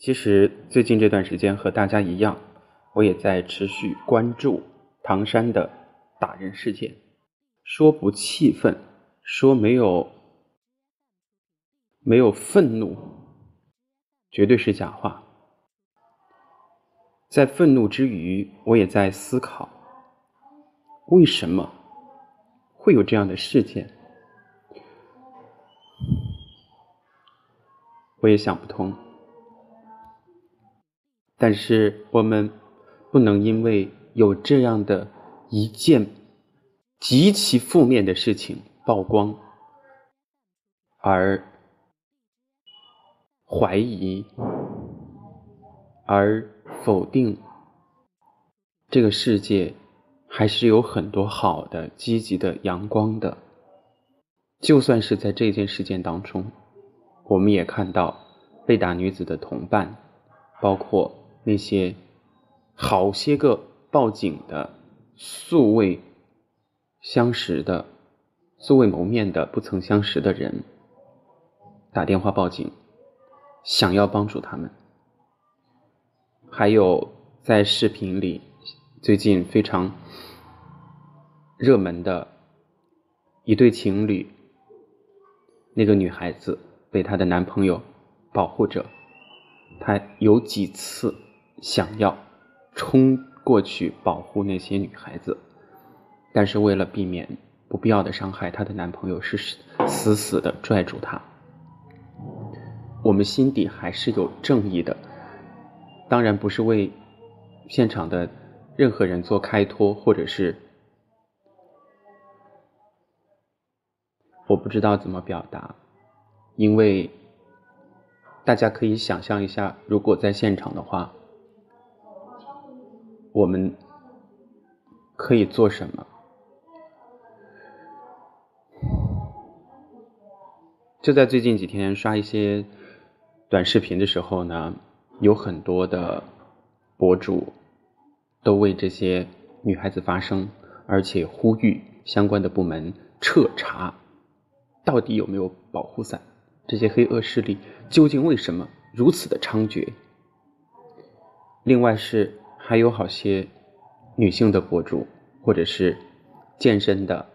其实最近这段时间和大家一样，我也在持续关注唐山的打人事件。说不气愤，说没有没有愤怒，绝对是假话。在愤怒之余，我也在思考，为什么会有这样的事件？我也想不通。但是我们不能因为有这样的一件极其负面的事情曝光，而怀疑，而否定这个世界还是有很多好的、积极的、阳光的。就算是在这件事件当中，我们也看到被打女子的同伴，包括。那些好些个报警的素未相识的、素未谋面的、不曾相识的人，打电话报警，想要帮助他们。还有在视频里最近非常热门的一对情侣，那个女孩子被她的男朋友保护着，她有几次。想要冲过去保护那些女孩子，但是为了避免不必要的伤害，她的男朋友是死死的拽住她。我们心底还是有正义的，当然不是为现场的任何人做开脱，或者是我不知道怎么表达，因为大家可以想象一下，如果在现场的话。我们可以做什么？就在最近几天刷一些短视频的时候呢，有很多的博主都为这些女孩子发声，而且呼吁相关的部门彻查到底有没有保护伞，这些黑恶势力究竟为什么如此的猖獗？另外是。还有好些女性的博主，或者是健身的、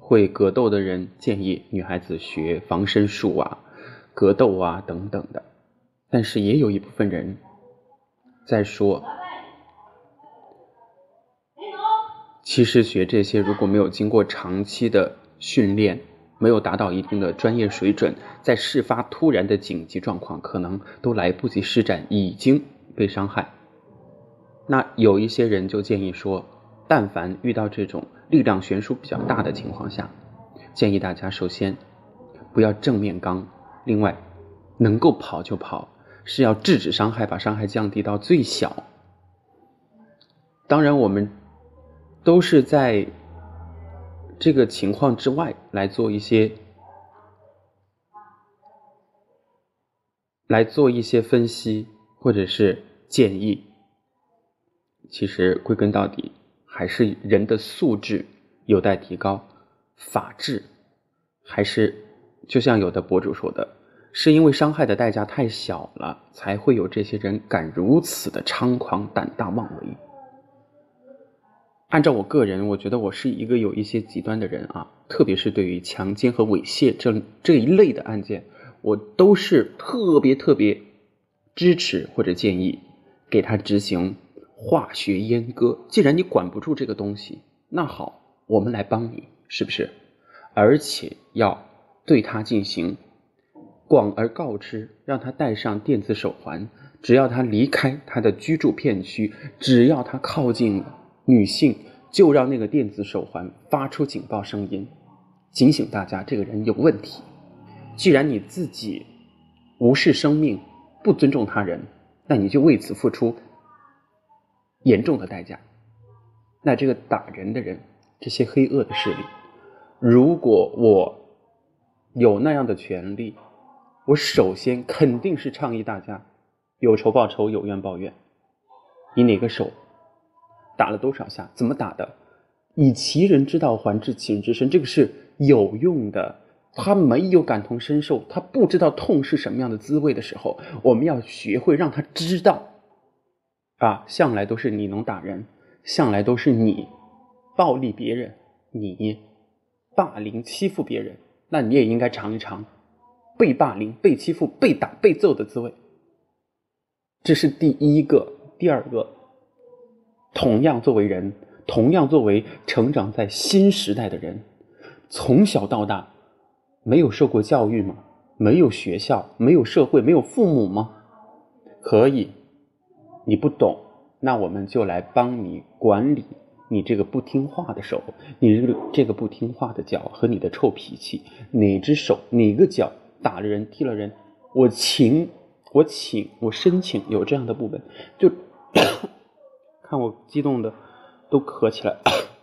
会格斗的人，建议女孩子学防身术啊、格斗啊等等的。但是也有一部分人在说，其实学这些如果没有经过长期的训练，没有达到一定的专业水准，在事发突然的紧急状况，可能都来不及施展，已经被伤害。那有一些人就建议说，但凡遇到这种力量悬殊比较大的情况下，建议大家首先不要正面刚，另外能够跑就跑，是要制止伤害，把伤害降低到最小。当然，我们都是在这个情况之外来做一些来做一些分析或者是建议。其实归根到底，还是人的素质有待提高，法治还是就像有的博主说的，是因为伤害的代价太小了，才会有这些人敢如此的猖狂、胆大妄为。按照我个人，我觉得我是一个有一些极端的人啊，特别是对于强奸和猥亵这这一类的案件，我都是特别特别支持或者建议给他执行。化学阉割，既然你管不住这个东西，那好，我们来帮你，是不是？而且要对他进行广而告之，让他戴上电子手环，只要他离开他的居住片区，只要他靠近女性，就让那个电子手环发出警报声音，警醒大家，这个人有问题。既然你自己无视生命，不尊重他人，那你就为此付出。严重的代价，那这个打人的人，这些黑恶的势力，如果我有那样的权利，我首先肯定是倡议大家有仇报仇，有怨报怨。你哪个手打了多少下？怎么打的？以其人之道还治其人之身，这个是有用的。他没有感同身受，他不知道痛是什么样的滋味的时候，我们要学会让他知道。啊，向来都是你能打人，向来都是你暴力别人，你霸凌欺负别人，那你也应该尝一尝被霸凌、被欺负、被打、被揍的滋味。这是第一个，第二个，同样作为人，同样作为成长在新时代的人，从小到大没有受过教育吗？没有学校，没有社会，没有父母吗？可以。你不懂，那我们就来帮你管理你这个不听话的手，你这个这个不听话的脚和你的臭脾气，哪只手哪个脚打了人踢了人，我请我请我申请有这样的部门，就 看我激动的都咳起来，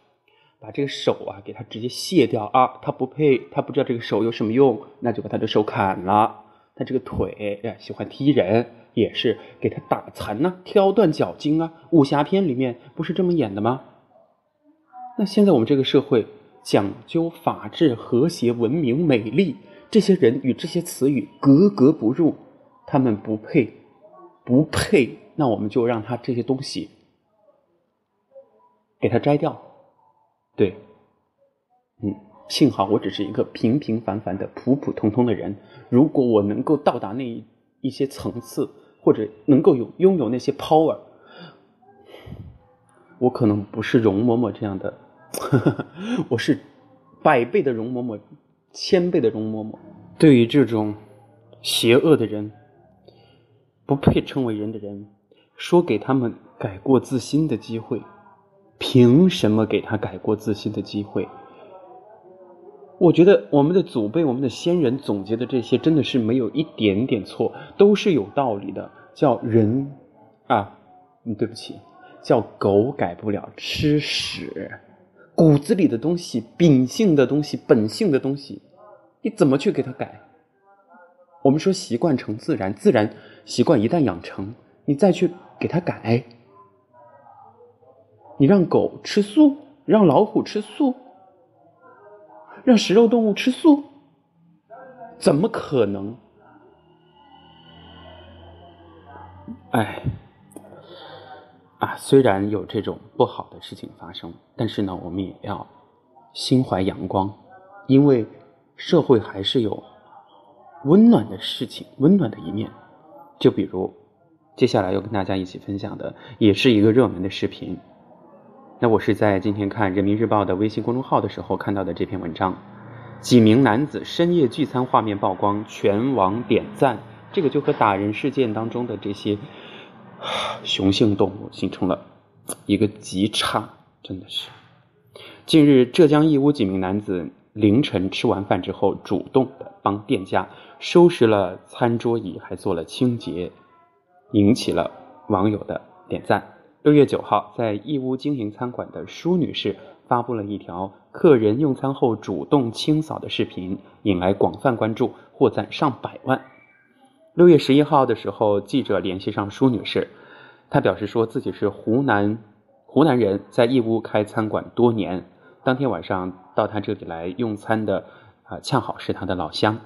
把这个手啊给他直接卸掉啊，他不配，他不知道这个手有什么用，那就把他的手砍了，他这个腿呀喜欢踢人。也是给他打残呐，挑断脚筋啊！武侠片里面不是这么演的吗？那现在我们这个社会讲究法治、和谐、文明、美丽，这些人与这些词语格格不入，他们不配，不配。那我们就让他这些东西给他摘掉。对，嗯，幸好我只是一个平平凡凡的普普通通的人。如果我能够到达那一一些层次。或者能够有拥有那些 power，我可能不是容嬷嬷这样的，我是百倍的容嬷嬷，千倍的容嬷嬷。对于这种邪恶的人，不配称为人的人，说给他们改过自新的机会，凭什么给他改过自新的机会？我觉得我们的祖辈、我们的先人总结的这些，真的是没有一点点错，都是有道理的。叫人啊，嗯，对不起，叫狗改不了吃屎，骨子里的东西、秉性的东西、本性的东西，你怎么去给它改？我们说习惯成自然，自然习惯一旦养成，你再去给它改，你让狗吃素，让老虎吃素。让食肉动物吃素，怎么可能？哎，啊，虽然有这种不好的事情发生，但是呢，我们也要心怀阳光，因为社会还是有温暖的事情，温暖的一面。就比如接下来要跟大家一起分享的，也是一个热门的视频。那我是在今天看人民日报的微信公众号的时候看到的这篇文章，几名男子深夜聚餐画面曝光，全网点赞。这个就和打人事件当中的这些雄性动物形成了一个极差，真的是。近日，浙江义乌几名男子凌晨吃完饭之后，主动的帮店家收拾了餐桌椅，还做了清洁，引起了网友的点赞。六月九号，在义乌经营餐馆的舒女士发布了一条客人用餐后主动清扫的视频，引来广泛关注，获赞上百万。六月十一号的时候，记者联系上舒女士，她表示说自己是湖南湖南人，在义乌开餐馆多年。当天晚上到她这里来用餐的啊，恰好是她的老乡。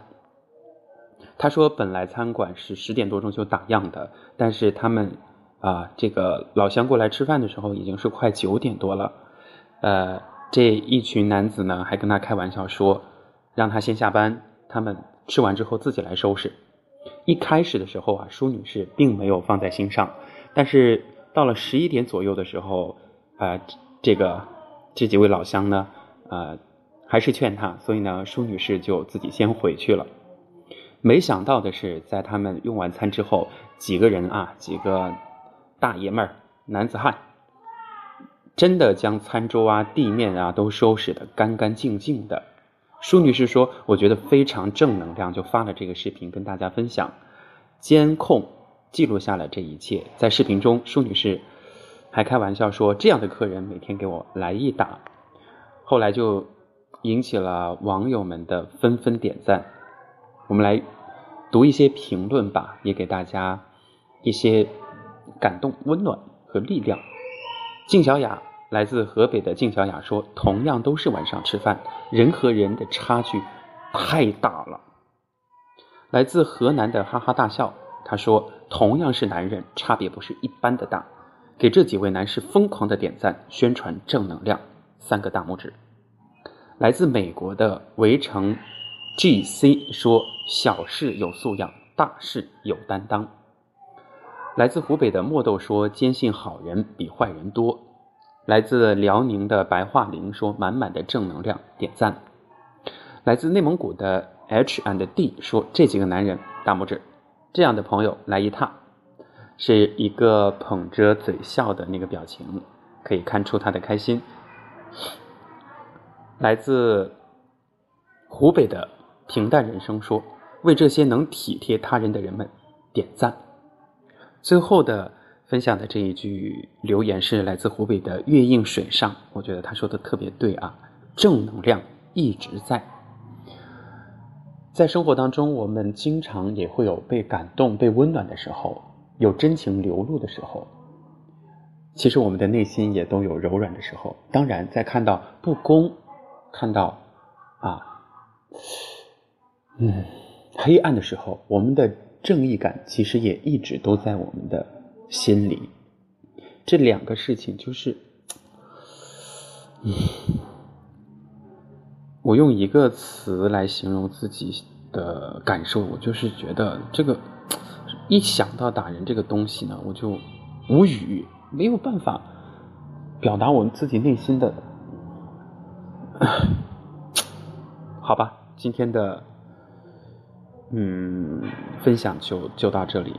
她说，本来餐馆是十点多钟就打烊的，但是他们。啊，这个老乡过来吃饭的时候已经是快九点多了，呃，这一群男子呢还跟他开玩笑说，让他先下班，他们吃完之后自己来收拾。一开始的时候啊，舒女士并没有放在心上，但是到了十一点左右的时候，啊，这个这几位老乡呢，呃，还是劝他，所以呢，舒女士就自己先回去了。没想到的是，在他们用完餐之后，几个人啊，几个。大爷们儿，男子汉，真的将餐桌啊、地面啊都收拾得干干净净的。舒女士说：“我觉得非常正能量，就发了这个视频跟大家分享。监控记录下了这一切。在视频中，舒女士还开玩笑说：‘这样的客人每天给我来一打。’后来就引起了网友们的纷纷点赞。我们来读一些评论吧，也给大家一些。”感动、温暖和力量。静小雅来自河北的静小雅说：“同样都是晚上吃饭，人和人的差距太大了。来自河南的哈哈大笑，他说：“同样是男人，差别不是一般的大。”给这几位男士疯狂的点赞，宣传正能量，三个大拇指。来自美国的围城 G.C 说：“小事有素养，大事有担当。”来自湖北的墨豆说：“坚信好人比坏人多。”来自辽宁的白桦林说：“满满的正能量，点赞。”来自内蒙古的 H and D 说：“这几个男人，大拇指，这样的朋友来一趟。”是一个捧着嘴笑的那个表情，可以看出他的开心。来自湖北的平淡人生说：“为这些能体贴他人的人们点赞。”最后的分享的这一句留言是来自湖北的月映水上，我觉得他说的特别对啊，正能量一直在。在生活当中，我们经常也会有被感动、被温暖的时候。有真情流露的时候，其实我们的内心也都有柔软的时候。当然，在看到不公、看到啊，嗯，黑暗的时候，我们的正义感其实也一直都在我们的心里。这两个事情就是，嗯，我用一个词来形容自己的感受，我就是觉得这个。一想到打人这个东西呢，我就无语，没有办法表达我们自己内心的。好吧，今天的嗯分享就就到这里。